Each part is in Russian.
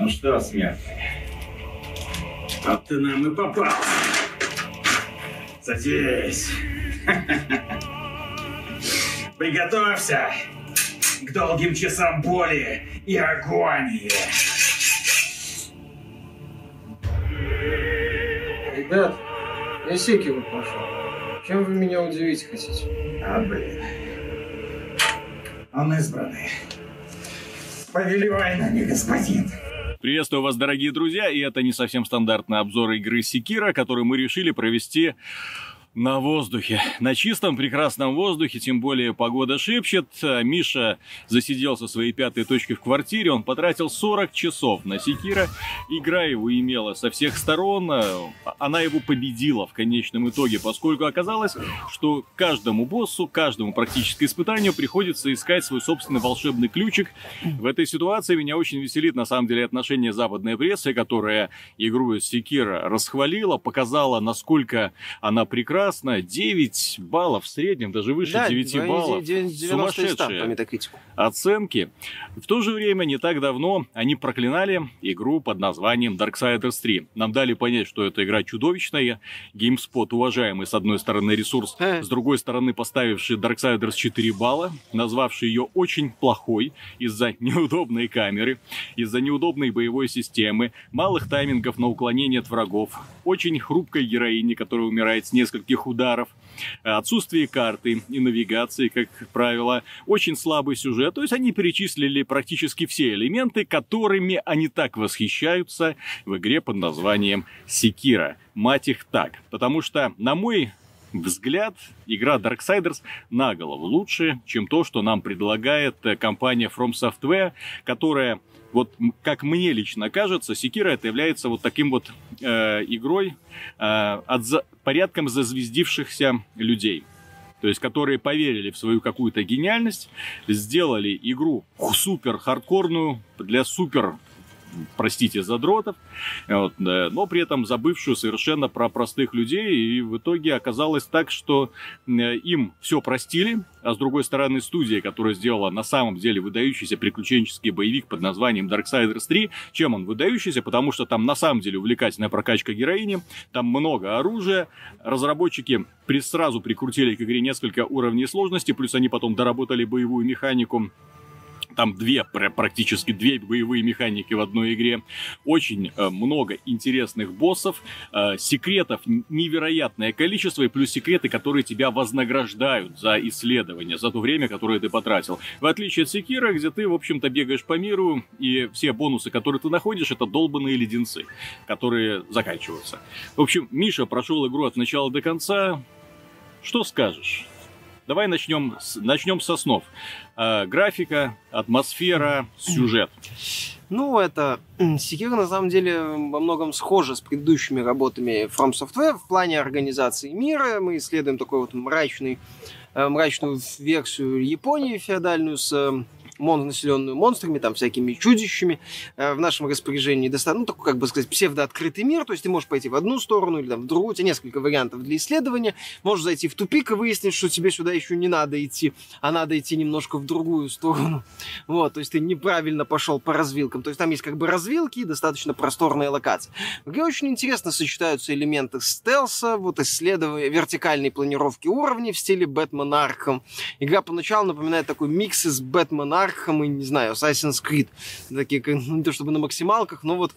Ну что, смертный, а ты нам и попал. Садись. Приготовься к долгим часам боли и агонии. Ребят, я Секиру пошел. Чем вы меня удивить хотите? А, блин. Он избранный. Повелевай нами, господин. Приветствую вас, дорогие друзья, и это не совсем стандартный обзор игры Секира, который мы решили провести на воздухе, на чистом прекрасном воздухе, тем более погода шепчет. Миша засидел со своей пятой точки в квартире, он потратил 40 часов на Секира. Игра его имела со всех сторон, она его победила в конечном итоге, поскольку оказалось, что каждому боссу, каждому практически испытанию приходится искать свой собственный волшебный ключик. В этой ситуации меня очень веселит на самом деле отношение западной прессы, которая игру Секира расхвалила, показала, насколько она прекрасна, прекрасно. 9 баллов в среднем, даже выше да, 9 баллов. 90 Сумасшедшие метакритику. оценки. В то же время, не так давно, они проклинали игру под названием Darksiders 3. Нам дали понять, что эта игра чудовищная. GameSpot, уважаемый, с одной стороны, ресурс, Э. с другой стороны, поставивший Darksiders 4 балла, назвавший ее очень плохой из-за неудобной камеры, из-за неудобной боевой системы, малых таймингов на уклонение от врагов, очень хрупкой героини, которая умирает с нескольких ударов, отсутствие карты и навигации, как правило, очень слабый сюжет. То есть они перечислили практически все элементы, которыми они так восхищаются в игре под названием Секира. Мать их так. Потому что, на мой взгляд, игра Darksiders на голову лучше, чем то, что нам предлагает э, компания From Software, которая вот как мне лично кажется, Секира это является вот таким вот э, игрой э, от за- порядком зазвездившихся людей. То есть, которые поверили в свою какую-то гениальность, сделали игру супер хардкорную для супер простите, задротов, вот, но при этом забывшую совершенно про простых людей, и в итоге оказалось так, что э, им все простили, а с другой стороны студия, которая сделала на самом деле выдающийся приключенческий боевик под названием Darksiders 3, чем он выдающийся, потому что там на самом деле увлекательная прокачка героини, там много оружия, разработчики сразу прикрутили к игре несколько уровней сложности, плюс они потом доработали боевую механику, там две, пр- практически две боевые механики в одной игре. Очень э, много интересных боссов, э, секретов невероятное количество, и плюс секреты, которые тебя вознаграждают за исследование, за то время, которое ты потратил. В отличие от Секира, где ты, в общем-то, бегаешь по миру, и все бонусы, которые ты находишь, это долбанные леденцы, которые заканчиваются. В общем, Миша прошел игру от начала до конца. Что скажешь? Давай начнем с, начнем со снов. Э, графика, атмосфера, сюжет. Ну, это Секира на самом деле во многом схожа с предыдущими работами From Software в плане организации мира. Мы исследуем такой вот мрачный, э, мрачную версию Японии феодальную с э, мон, населенную монстрами, там всякими чудищами. Э, В нашем распоряжении достаточно, ну, такой, как бы сказать, псевдооткрытый мир, то есть ты можешь пойти в одну сторону или там, в другую, у тебя несколько вариантов для исследования. Можешь зайти в тупик и выяснить, что тебе сюда еще не надо идти, а надо идти немножко в другую сторону. Вот, то есть ты неправильно пошел по развилкам. То есть там есть как бы развилки и достаточно просторные локации. Игре очень интересно сочетаются элементы стелса, вот исследования вертикальной планировки уровней в стиле Batman Arkham. Игра поначалу напоминает такой микс из Batman Arkham и, не знаю, Assassin's Creed. Такие, как, ну, не то чтобы на максималках, но вот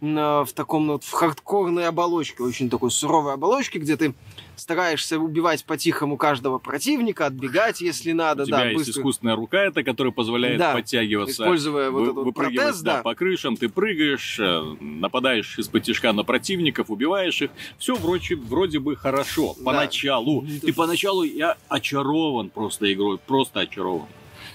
э, в таком вот в хардкорной оболочке, очень такой суровой оболочке, где ты стараешься убивать по-тихому каждого противника, отбегать, если надо, У тебя да, есть быстро. искусственная рука, это, которая позволяет Да, подтягиваться. Используя вот вы- этот протез, да. по крышам, ты прыгаешь, э, нападаешь из-под тяжка на противников, убиваешь их. Все вроде, вроде бы хорошо. Да. Поначалу. Ну, Ты поначалу я очарован просто игрой, просто очарован.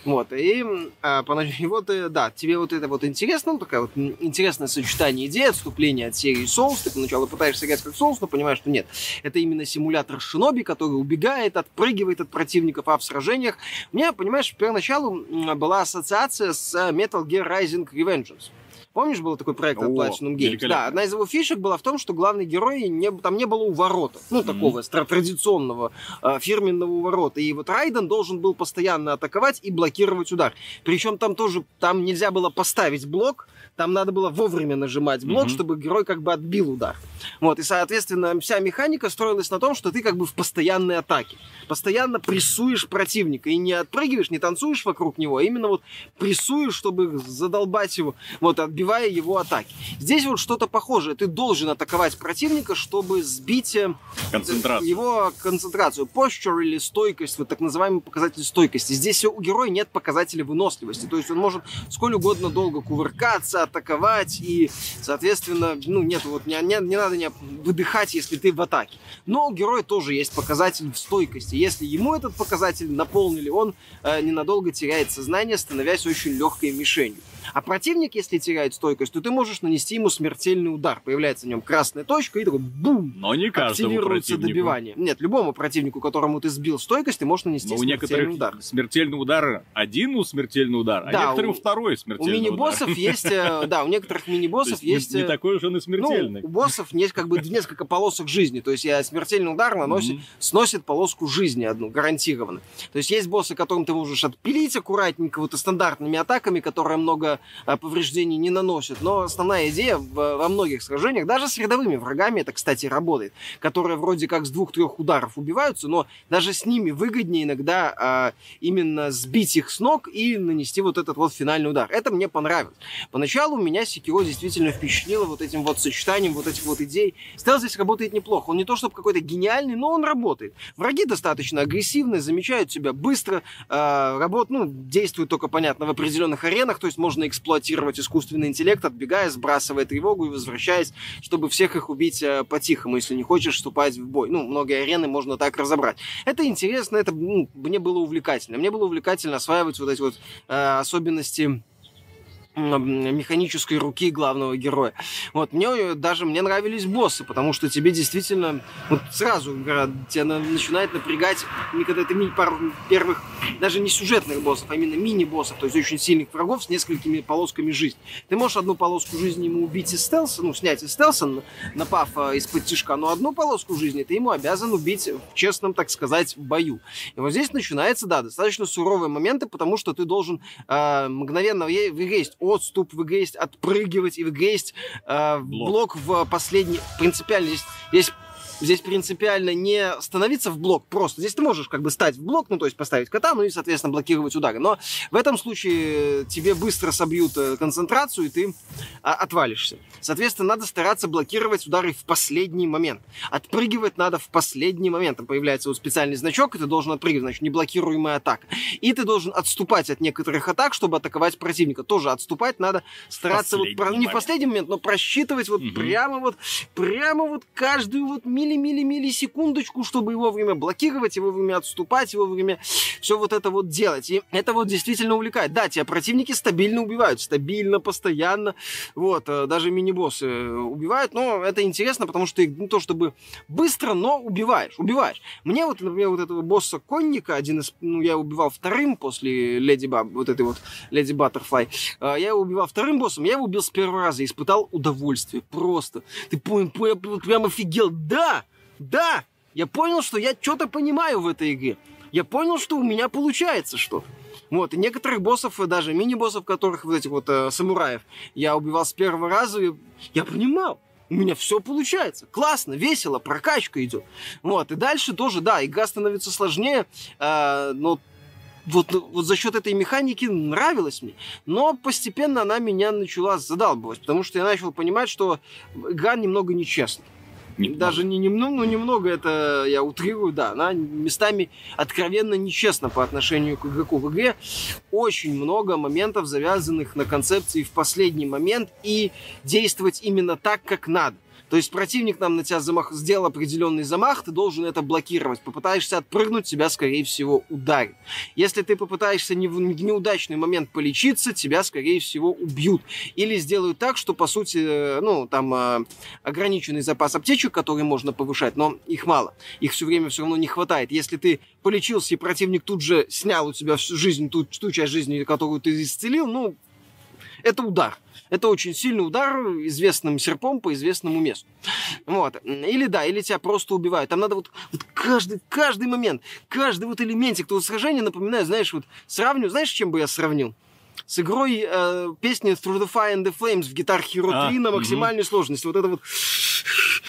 Вот, и, а, и вот, э, да, тебе вот это вот интересно, ну, такая вот интересное сочетание идей, отступление от серии Souls, ты поначалу пытаешься играть как Souls, но понимаешь, что нет, это именно симулятор Шиноби, который убегает, отпрыгивает от противников, а в сражениях, у меня, понимаешь, поначалу была ассоциация с э, Metal Gear Rising Revengeance. Помнишь, был такой проект от Platinum Games? Да, одна из его фишек была в том, что главный герой, не, там не было уворота. Ну, такого стра- традиционного э, фирменного уворота. И вот Райден должен был постоянно атаковать и блокировать удар. Причем там тоже, там нельзя было поставить блок, там надо было вовремя нажимать блок, Мгм. чтобы герой как бы отбил удар. Вот, и, соответственно, вся механика строилась на том, что ты как бы в постоянной атаке. Постоянно прессуешь противника и не отпрыгиваешь, не танцуешь вокруг него, а именно вот прессуешь, чтобы задолбать его, вот, отбивая его атаки. Здесь вот что-то похожее. Ты должен атаковать противника, чтобы сбить э, Концентрация. его концентрацию. Posture или стойкость, вот так называемый показатель стойкости. Здесь у героя нет показателя выносливости. То есть он может сколь угодно долго кувыркаться, атаковать, и, соответственно, ну, нет, вот не, не, не надо не выдыхать, если ты в атаке. Но у героя тоже есть показатель в стойкости. Если ему этот показатель наполнили, он э, ненадолго теряет сознание, становясь очень легкой мишенью. А противник, если теряет стойкость, то ты можешь нанести ему смертельный удар. Появляется в нем красная точка и такой бум! Но не каждому активируется противнику. добивание. Нет, любому противнику, которому ты сбил стойкость, ты можешь нанести Но у смертельный некоторых удар. смертельный удар один у смертельный удар, а Да, некоторым у- второй У смертельный мини-боссов удар. есть, э, да, у некоторых То мини-боссов есть не, не э, такой уж он и смертельный. Ну, у боссов есть как бы несколько полосок жизни. То есть я смертельный удар наносит, Мгм. сносит полоску жизни одну, гарантированно. То есть есть боссы, которым ты можешь отпилить аккуратненько, вот и стандартными атаками, которые много а, повреждений не наносят. Но основная идея во многих сражениях, даже с рядовыми врагами это, кстати, работает, которые вроде как с двух-трех ударов убиваются, но даже с ними выгоднее иногда а, именно сбить их с ног и нанести вот этот вот финальный удар. Это мне понравилось. Поначалу меня Секиро действительно впечатлило вот этим вот сочетанием вот этих вот идей. Стелс здесь работает неплохо. Он не то чтобы какой-то гениальный, но он работает. Враги достаточно агрессивные, замечают тебя быстро, э, работ, ну, действуют только, понятно, в определенных аренах, то есть можно эксплуатировать искусственный интеллект, отбегая, сбрасывая тревогу и возвращаясь, чтобы всех их убить э, по-тихому, если не хочешь вступать в бой. Ну, многие арены можно так разобрать. Это интересно, это ну, мне было увлекательно. Мне было увлекательно осваивать вот эти вот э, особенности механической руки главного героя. Вот, мне э, даже мне нравились боссы, потому что тебе действительно вот сразу тебя на- начинает напрягать, когда ты пару первых, даже не сюжетных боссов, а именно мини-боссов, то есть очень сильных врагов с несколькими полосками жизни. Ты можешь одну полоску жизни ему убить из стелса, ну, снять из стелса, напав э, из-под тяжка, но одну полоску жизни ты ему обязан убить в честном, так сказать, бою. И вот здесь начинается, да, достаточно суровые моменты, потому что ты должен э, мгновенно... есть отступ, в игре есть отпрыгивать, и в игре есть э, Блок. блок в последний... Принципиально здесь есть Здесь принципиально не становиться в блок просто. Здесь ты можешь как бы стать в блок, ну то есть поставить кота, ну и, соответственно, блокировать удары. Но в этом случае тебе быстро собьют э, концентрацию, и ты а, отвалишься. Соответственно, надо стараться блокировать удары в последний момент. Отпрыгивать надо в последний момент. Там появляется вот специальный значок, и ты должен отпрыгивать, значит, неблокируемая атака. И ты должен отступать от некоторых атак, чтобы атаковать противника. Тоже отступать надо стараться вот, про- не в последний момент, но просчитывать вот Мгм. прямо вот прямо вот каждую вот мили-мили-миллисекундочку, чтобы его время блокировать, его время отступать, его время все вот это вот делать. И это вот действительно увлекает. Да, тебя противники стабильно убивают, стабильно, постоянно. Вот, э, даже мини-боссы э, убивают, но это интересно, потому что ты не то чтобы быстро, но убиваешь, убиваешь. Мне вот, например, вот этого босса конника, один из, ну, я убивал вторым после Леди Баб, вот этой вот Леди Баттерфлай, Э, я его убивал вторым боссом, я его убил с первого раза, испытал удовольствие, просто. Ты прям офигел, да, да, я понял, что я что-то понимаю в этой игре. Я понял, что у меня получается что-то. Вот, и некоторых боссов, даже мини-боссов, которых, вот этих вот э, самураев, я убивал с первого раза, и я понимал, у меня все получается. Классно, весело, прокачка идет. Вот, и дальше тоже, да, игра становится сложнее, э, но вот, вот за счет этой механики нравилось мне. Но постепенно она меня начала задалбывать, потому что я начал понимать, что игра немного нечестна. Немного. Даже не немного, ну немного это я утрирую, да, она местами откровенно нечестна по отношению к игроку. В игре очень много моментов, завязанных на концепции в последний момент и действовать именно так, как надо. То есть противник нам на тебя замах, сделал определенный замах, ты должен это блокировать. Попытаешься отпрыгнуть, тебя, скорее всего, ударит. Если ты попытаешься не в неудачный момент полечиться, тебя, скорее всего, убьют. Или сделают так, что, по сути, э, ну, там э, ограниченный запас аптечек, которые можно повышать, но их мало. Их все время все равно не хватает. Если ты полечился, и противник тут же снял у тебя всю жизнь, ту, ту часть жизни, которую ты исцелил, ну, Это удар. Это очень сильный удар известным серпом по известному месту. Вот. Или да, или тебя просто убивают. Там надо вот, вот каждый, каждый момент, каждый вот элементик того сражения, напоминаю, знаешь, вот сравню, знаешь, с чем бы я сравнил? с игрой э, песни Through the Fire and the Flames в Guitar Hero 3 а, на максимальной угу. сложности. Вот это вот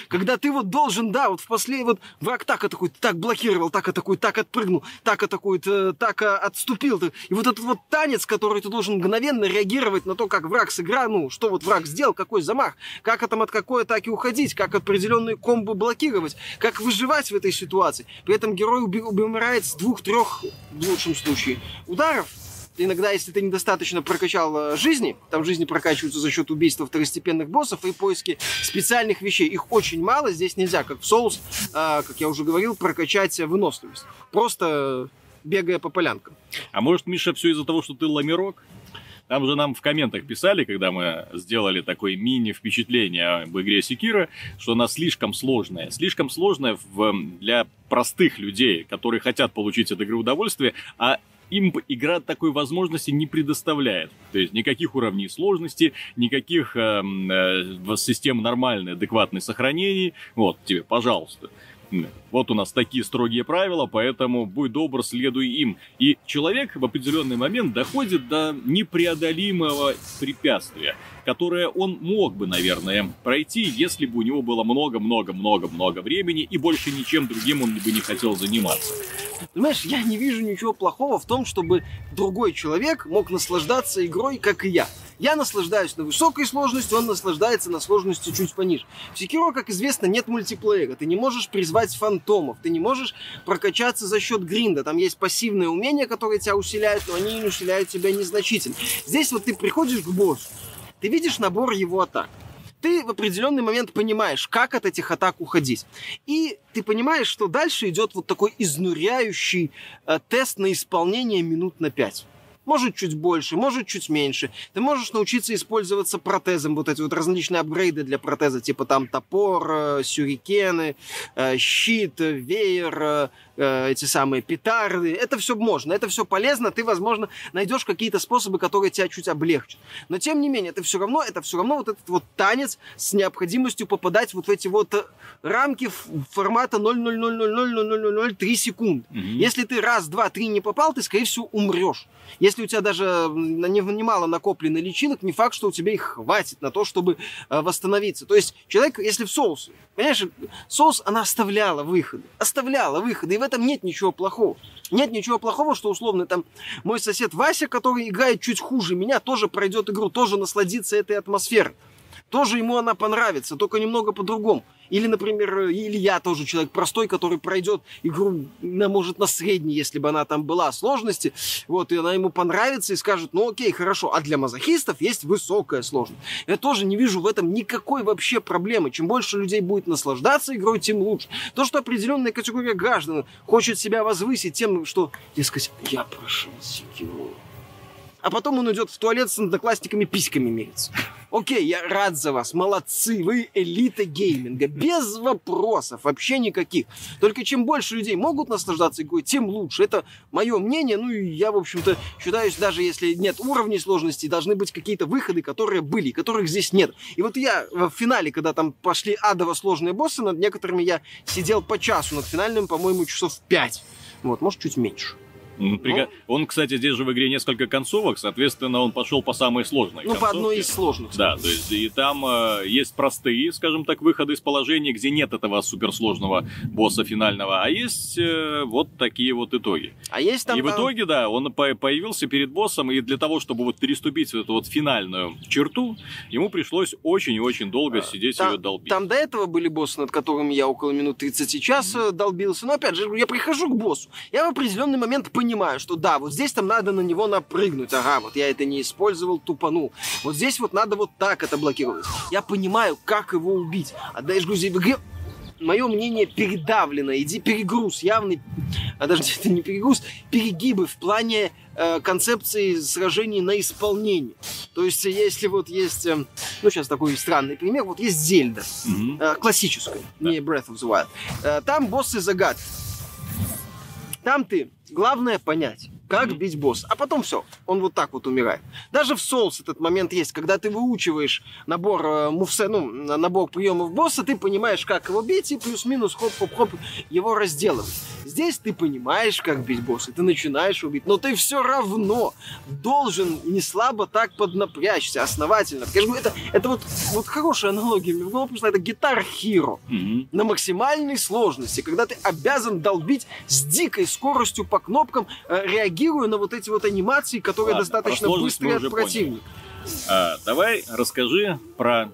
когда ты вот должен, да, вот в после вот враг так атакует, так блокировал, так атакует, так отпрыгнул, так атакует, э, так э, отступил. И вот этот вот танец, который ты должен мгновенно реагировать на то, как враг сыграл, ну, что вот враг сделал, какой замах, как там от какой атаки уходить, как определенные комбы блокировать, как выживать в этой ситуации. При этом герой умирает с двух-трех, в лучшем случае, ударов, иногда, если ты недостаточно прокачал э, жизни, там жизни прокачиваются за счет убийства второстепенных боссов и поиски специальных вещей. Их очень мало, здесь нельзя, как в Souls, э, как я уже говорил, прокачать выносливость. Просто бегая по полянкам. А может, Миша, все из-за того, что ты ламерок? Там же нам в комментах писали, когда мы сделали такое мини-впечатление об игре Секира, что она слишком сложная. Слишком сложная в, для простых людей, которые хотят получить от игры удовольствие, а им игра такой возможности не предоставляет. То есть никаких уровней сложности, никаких э, э, систем нормальной, адекватной сохранений. Вот тебе, пожалуйста. Вот у нас такие строгие правила, поэтому будь добр, следуй им. И человек в определенный момент доходит до непреодолимого препятствия, которое он мог бы, наверное, пройти, если бы у него было много-много-много-много времени и больше ничем другим он бы не хотел заниматься. Понимаешь, я не вижу ничего плохого в том, чтобы другой человек мог наслаждаться игрой, как и я. Я наслаждаюсь на высокой сложности, он наслаждается на сложности чуть пониже. В Sekiro, как известно, нет мультиплеера. Ты не можешь призвать фантомов, ты не можешь прокачаться за счет гринда. Там есть пассивные умения, которые тебя усиляют, но они усиляют тебя незначительно. Здесь вот ты приходишь к боссу, ты видишь набор его атак ты в определенный момент понимаешь, как от этих атак уходить. И ты понимаешь, что дальше идет вот такой изнуряющий э, тест на исполнение минут на пять может чуть больше, может чуть меньше. Ты можешь научиться использоваться протезом, вот эти вот различные апгрейды для протеза, типа там топор, э, сюрикены, э, щит, веер, э, эти самые петарды. Это все можно, это все полезно, ты, возможно, найдешь какие-то способы, которые тебя чуть облегчат. Но, тем не менее, это все равно, это все равно вот этот вот танец с необходимостью попадать вот в эти вот рамки формата 0,0000003 секунд. Mm-hmm. Если ты раз, два, три не попал, ты, скорее всего, умрешь. Если у тебя даже немало накоплено личинок, не факт, что у тебя их хватит на то, чтобы э, восстановиться. То есть человек, если в соусе, понимаешь, соус, она оставляла выходы, оставляла выходы, и в этом нет ничего плохого. Нет ничего плохого, что условно там мой сосед Вася, который играет чуть хуже меня, тоже пройдет игру, тоже насладится этой атмосферой тоже ему она понравится, только немного по-другому. Или, например, или я тоже человек простой, который пройдет игру, на, может, на средней, если бы она там была, сложности, вот, и она ему понравится и скажет, ну окей, хорошо, а для мазохистов есть высокая сложность. Я тоже не вижу в этом никакой вообще проблемы. Чем больше людей будет наслаждаться игрой, тем лучше. То, что определенная категория граждан хочет себя возвысить тем, что, дескать, я прошел Секиру а потом он идет в туалет с одноклассниками письками мериться. Окей, я рад за вас, молодцы, вы элита гейминга, без вопросов, вообще никаких. Только чем больше людей могут наслаждаться игрой, тем лучше. Это мое мнение, ну и я, в общем-то, считаюсь, даже если нет уровней сложности, должны быть какие-то выходы, которые были, которых здесь нет. И вот я в финале, когда там пошли адово сложные боссы, над некоторыми я сидел по часу, над финальным, по-моему, часов пять. Вот, может, чуть меньше. Ну, он, кстати, здесь же в игре несколько концовок, соответственно, он пошел по самой сложной. Ну, концовке. по одной из сложных. Да, то есть и там э, есть простые, скажем так, выходы из положения, где нет этого суперсложного босса финального, а есть э, вот такие вот итоги. А есть там... И в итоге, да, он появился перед боссом, и для того, чтобы вот переступить эту вот финальную черту, ему пришлось очень и очень долго а, сидеть там, и ее долбить. Там до этого были боссы, над которыми я около минут 30 час mm-hmm. долбился, но опять же, я прихожу к боссу, я в определенный момент понимаю, понимаю, что да, вот здесь там надо на него напрыгнуть. Ага, вот я это не использовал, тупанул. Вот здесь вот надо вот так это блокировать. Я понимаю, как его убить. А дальше в игре мое мнение передавлено, иди перегруз, явный, а даже это не перегруз, перегибы в плане э, концепции сражений на исполнение. То есть, если вот есть, э, ну, сейчас такой странный пример, вот есть Зельда, mm-hmm. э, классическая, да. не Breath of the Wild. Э, там боссы загадки. Там ты, главное понять, как Мгм. бить босса. А потом все, он вот так вот умирает. Даже в Souls этот момент есть, когда ты выучиваешь набор э, мувсе, ну, на- набор приемов босса, ты понимаешь, как его бить, и плюс-минус хоп-хоп-хоп его разделывать. Здесь ты понимаешь, как бить босса, ты начинаешь убить, но ты все равно должен не слабо так поднапрячься, основательно. Скажем, это, это вот, вот хорошая аналогия мне в голову пришла, это гитар Hero Мгм. на максимальной сложности, когда ты обязан долбить с дикой скоростью по кнопкам, э, реагируя на вот эти вот анимации, которые Ладно, достаточно быстрые от противника. А, давай расскажи про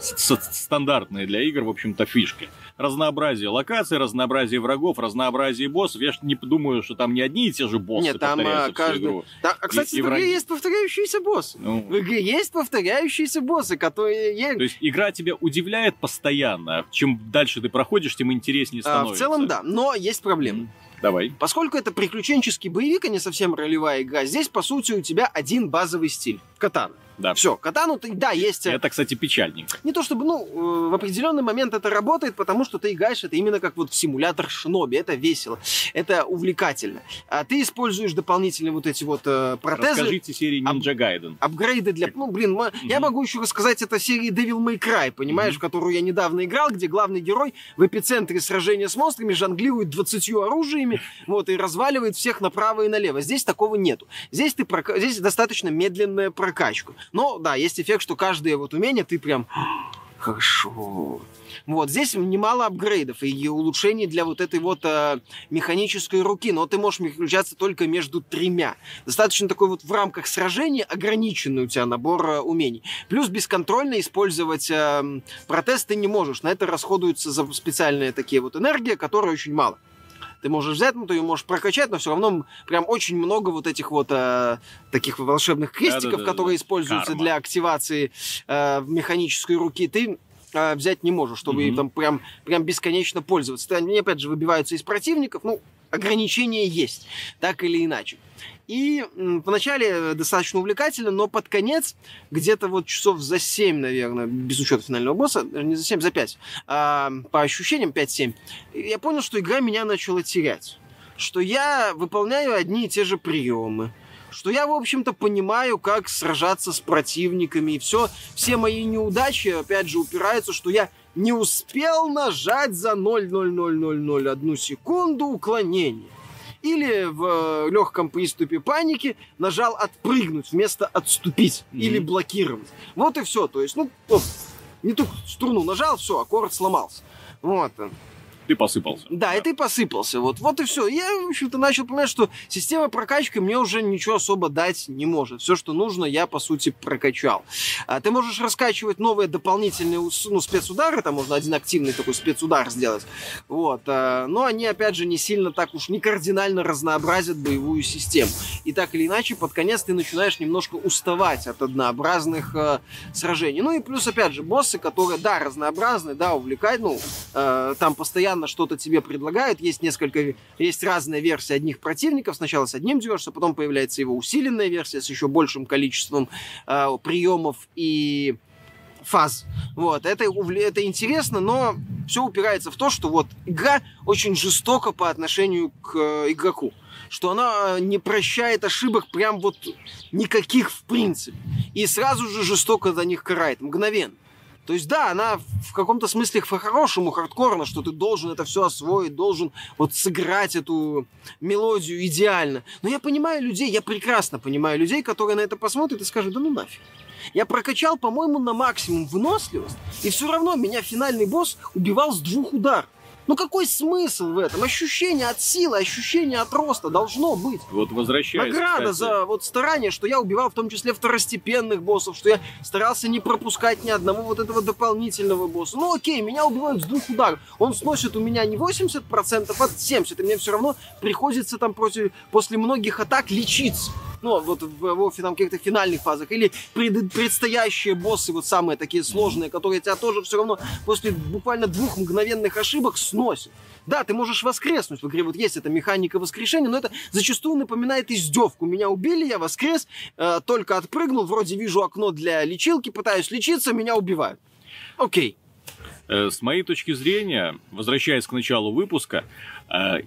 стандартные для игр, в общем-то, фишки. Разнообразие локаций, разнообразие врагов, разнообразие боссов. Я ж не думаю, что там не одни и те же боссы Нет, там, а, каждый- игру. Да, а, кстати, И- в игре враги. есть повторяющиеся боссы. Ну, В игре есть повторяющиеся боссы, которые... то есть игра тебя удивляет постоянно. Чем дальше ты проходишь, тем интереснее а, становится. в целом, да. Но есть проблема. Мгм. Давай. Поскольку это приключенческий боевик, а не совсем ролевая игра, здесь, по сути, у тебя один базовый стиль. Катана. Да. Все, катану, ты, да, есть... э, Это, кстати, печальненько. Не то чтобы, ну, э, в определенный момент это работает, потому что ты играешь это именно как вот в симулятор шиноби. Это весело, это увлекательно. А ты используешь дополнительные вот эти вот э, протезы. Расскажите серии Ninja Gaiden. Апгрейды для... Ну, блин, ма- я могу еще рассказать это серии Devil May Cry, понимаешь, Мгм. в которую я недавно играл, где главный герой в эпицентре сражения с монстрами жонглирует 20 оружиями, вот, и разваливает всех направо и налево. Здесь такого нету. Здесь, ты прока- Здесь достаточно медленная прокачка. Но, да, есть эффект, что каждое вот умение ты прям... Хорошо. Вот, здесь немало апгрейдов и улучшений для вот этой вот э, механической руки, но ты можешь переключаться только между тремя. Достаточно такой вот в рамках сражения ограниченный у тебя набор э, умений. Плюс бесконтрольно использовать э, протез ты не можешь. На это расходуются за специальные такие вот энергии, которые очень мало. Ты можешь взять, ну, ты ее можешь прокачать, но все равно прям очень много вот этих вот э, таких волшебных крестиков, Да-да-да-да. которые используются Карма. для активации э, механической руки, ты э, взять не можешь, чтобы Мгм. там прям, прям бесконечно пользоваться. Они, опять же, выбиваются из противников, ну, ограничения есть, так или иначе. И вначале достаточно увлекательно, но под конец, где-то вот часов за 7, наверное, без учета финального босса, даже не за 7, за 5, а, по ощущениям 5-7, я понял, что игра меня начала терять. Что я выполняю одни и те же приемы. Что я, в общем-то, понимаю, как сражаться с противниками. И все, все мои неудачи, опять же, упираются, что я не успел нажать за 0,0001 секунду уклонения. Или в легком приступе паники нажал отпрыгнуть вместо отступить Мгм. или блокировать. Вот и все. То есть, ну, оп, не ту струну нажал, все, аккорд сломался. Вот. Ты посыпался. Да, и ты посыпался. Вот, вот и все. Я, в общем-то, начал понимать, что система прокачки мне уже ничего особо дать не может. Все, что нужно, я, по сути, прокачал. А ты можешь раскачивать новые дополнительные ну, спецудары, там можно один активный такой спецудар сделать. Вот. а, Но они, опять же, не сильно так уж, не кардинально разнообразят боевую систему. И так или иначе, под конец ты начинаешь немножко уставать от однообразных э, сражений. Ну и плюс, опять же, боссы, которые, да, разнообразны, да, увлекают, ну, э, там постоянно что-то тебе предлагают, есть несколько, есть разные версии одних противников, сначала с одним дерешься, потом появляется его усиленная версия с еще большим количеством э, приемов и фаз. Вот, это, это интересно, но все упирается в то, что вот игра очень жестока по отношению к э, игроку. Что она не прощает ошибок прям вот никаких в принципе. И сразу же жестоко за них карает, мгновенно. То есть, да, она в каком-то смысле по-хорошему хардкорно, что ты должен это все освоить, должен вот сыграть эту мелодию идеально. Но я понимаю людей, я прекрасно понимаю людей, которые на это посмотрят и скажут, да ну нафиг. Я прокачал, по-моему, на максимум выносливость, и все равно меня финальный босс убивал с двух ударов. Ну какой смысл в этом? Ощущение от силы, ощущение от роста должно быть. Вот возвращаясь, Награда кстати, за вот старание, что я убивал в том числе второстепенных боссов, что я старался не пропускать ни одного вот этого дополнительного босса. Ну окей, меня убивают с двух ударов. Он сносит у меня не 80%, а 70%, и мне все равно приходится там против, после многих атак лечиться. Ну, вот в, в, там каких-то финальных фазах. Или пред- предстоящие боссы, вот самые такие сложные, которые тебя тоже все равно после буквально двух мгновенных ошибок сносят. Да, ты можешь воскреснуть в игре, вот есть эта механика воскрешения, но это зачастую напоминает издевку. Меня убили, я воскрес, э, только отпрыгнул, вроде вижу окно для лечилки, пытаюсь лечиться, меня убивают. Окей. Э, С моей точки зрения, возвращаясь к началу выпуска, э,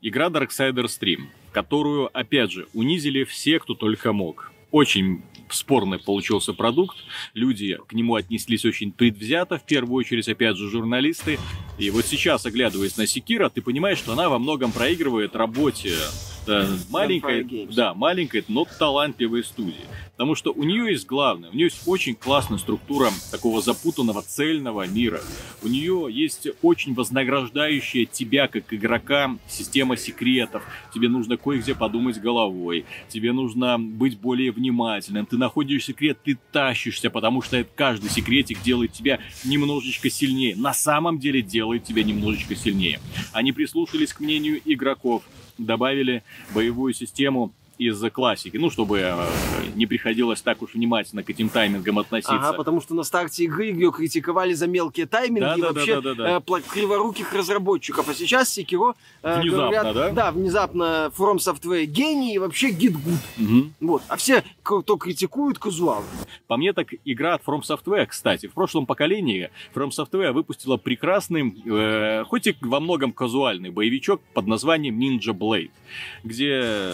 игра Darksiders 3, которую, опять же, унизили все, кто только мог. Очень спорный получился продукт. Люди к нему отнеслись очень предвзято, в первую очередь, опять же, журналисты. И вот сейчас, оглядываясь на Секира, ты понимаешь, что она во многом проигрывает работе э, маленькой, да, маленькой, но талантливой студии. Потому что у нее есть главное, у нее есть очень классная структура такого запутанного цельного мира. У нее есть очень вознаграждающая тебя как игрока система секретов. Тебе нужно кое-где подумать головой. Тебе нужно быть более внимательным. Ты находишь секрет, ты тащишься, потому что каждый секретик делает тебя немножечко сильнее. На самом деле делает тебя немножечко сильнее. Они прислушались к мнению игроков, добавили боевую систему из классики, ну, чтобы э, не приходилось так уж внимательно к этим таймингам относиться. Ага, потому что на старте игры ее критиковали за мелкие тайминги и Да-да-да-да-да-да. вообще э, пла- криворуких разработчиков. А сейчас Секиро э, Внезапно, говорят, да? Да, внезапно From Software гений и вообще git good. Мгм. Вот. А все, кто критикуют, казуалы. По мне, так игра от From Software, кстати. В прошлом поколении From Software выпустила прекрасный, э, хоть и во многом казуальный боевичок под названием Ninja Blade, где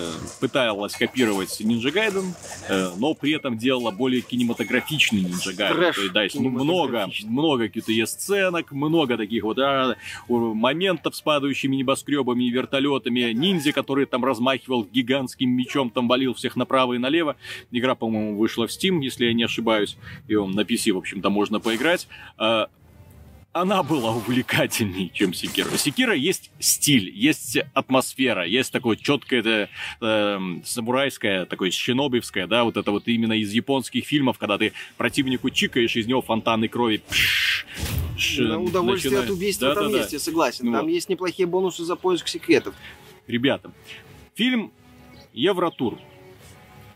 пыталась копировать Ninja Gaiden, э, но при этом делала более кинематографичный Ninja Gaiden. Трэш То есть, да, есть много, много каких-то сценок, много таких вот а, моментов с падающими небоскребами и вертолетами, ниндзя, который там размахивал гигантским мечом, там валил всех направо и налево. Игра, по-моему, вышла в Steam, если я не ошибаюсь. И он на PC, в общем-то, можно поиграть. А, Она была увлекательнее, чем Секира. У Секира есть стиль, есть атмосфера, есть такое четкое э, самурайское, такое шинобивское, да, вот это вот именно из японских фильмов, когда ты противнику чикаешь, из него фонтаны крови. пш, ш, На удовольствие начинает- от убийства там Да-да-да. есть, я согласен. Ну там вот. есть неплохие бонусы за поиск секретов. Ребята, фильм Евротур,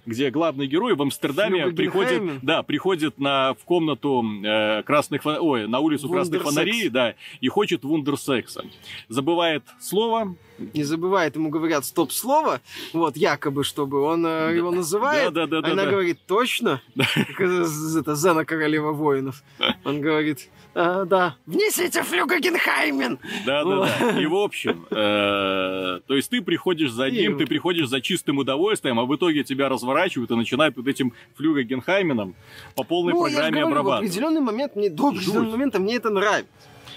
где главный герой в Амстердаме приходит, да, приходит на, в комнату э, красных, ой, на улицу красных фонарей, да, и хочет вундерсекса. Забывает слово, Не забывает, ему говорят стоп-слово, вот, якобы, чтобы он э, его называет. Да, да, да, она да. говорит, точно? Из- Это Зена Королева воинов. Он говорит, «А, да, внесите флюга Генхаймен. Да, да, да. И в общем, э, то есть ты приходишь за ним, ты приходишь за чистым удовольствием, а в итоге тебя разворачивают и начинают вот этим флюга Генхайменом по полной Ну, я программе говорю, в обрабатывать. определенный момент мне, до определенного момента мне это нравится.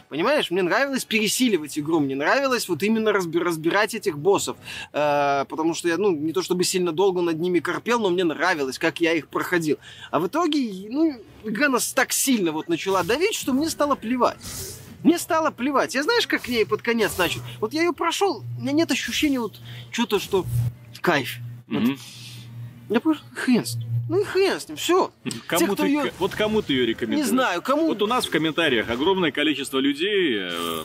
Понимаешь, мне нравилось пересиливать игру, мне нравилось вот именно разби- разбирать этих боссов, Э, потому что я, ну, не то чтобы сильно долго над ними корпел, но мне нравилось, как я их проходил. А в итоге, ну, игра нас так сильно вот начала давить, что мне стало плевать. Мне стало плевать. Я знаешь, как я под конец начал? Вот я ее прошел, у меня нет ощущения вот что-то, что кайф. Мгм. Я просто хрен с ним. Ну и хрен с ним, все. Кому кто ты, её- Вот кому ты ее Не рекомендуешь? знаю, кому... Вот у нас в комментариях огромное количество людей э,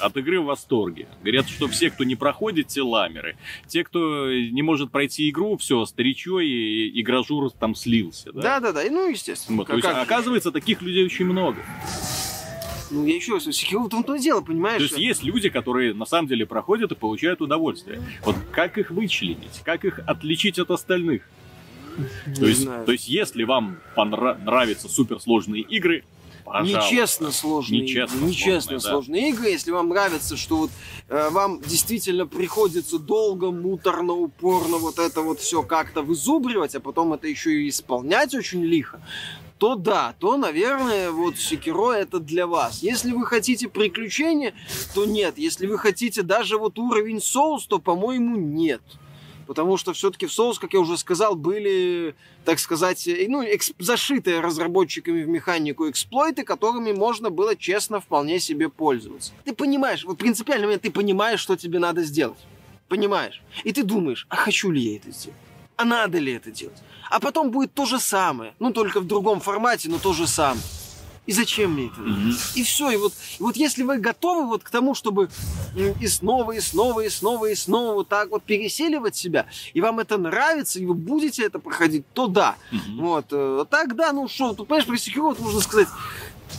от игры в восторге. Говорят, что все, кто не проходит, те ламеры. Те, кто не может пройти игру, все, старичо и, и гражур там слился. Да? Да, да, да. И, ну, естественно. Вот, то Как- есть, как оказывается, таких людей очень много. Ну, я еще раз, Секиру в том-то и дело, понимаешь? То есть есть люди, которые на самом деле проходят и получают удовольствие. Вот как их вычленить? Как их отличить от остальных? То есть, знаю. то есть, если вам нравятся суперсложные игры, пожалуйста. Нечестно сложные Нечестно игры. Нечестно сложные, да. сложные игры. Если вам нравится, что вот э, вам действительно приходится долго, муторно, упорно вот это вот все как-то вызубривать, а потом это еще и исполнять очень лихо, то да, то, наверное, вот Секиро это для вас. Если вы хотите приключения, то нет. Если вы хотите даже вот уровень соус, то, по-моему, нет. Потому что все-таки в соус, как я уже сказал, были, так сказать, ну, экс- зашитые разработчиками в механику эксплойты, которыми можно было честно вполне себе пользоваться. Ты понимаешь, вот принципиальный момент, ты понимаешь, что тебе надо сделать. Понимаешь? И ты думаешь, а хочу ли я это сделать? А надо ли это делать? А потом будет то же самое, ну только в другом формате, но то же самое. И зачем мне это? Мгм. И все. И вот, и вот если вы готовы вот к тому, чтобы и снова, и снова, и снова, и снова вот так вот переселивать себя, и вам это нравится, и вы будете это проходить, то да. Мгм. Вот. э, Тогда, ну что, тут, понимаешь, про вот можно сказать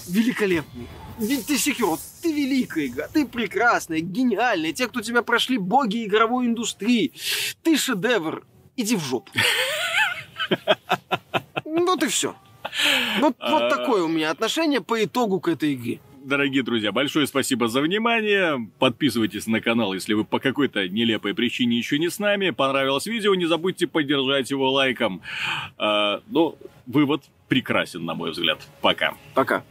великолепный. Ты Sekiro, ты великая игра, ты прекрасная, гениальная. Те, кто тебя прошли, боги игровой индустрии. Ты шедевр. Иди в жопу. Вот и все. Вот, вот А. такое у меня отношение по итогу к этой игре. Дорогие друзья, большое спасибо за внимание. Подписывайтесь на канал, если вы по какой-то нелепой причине еще не с нами. Понравилось видео, не забудьте поддержать его лайком. А, ну, вывод прекрасен, на мой взгляд. Пока. Пока.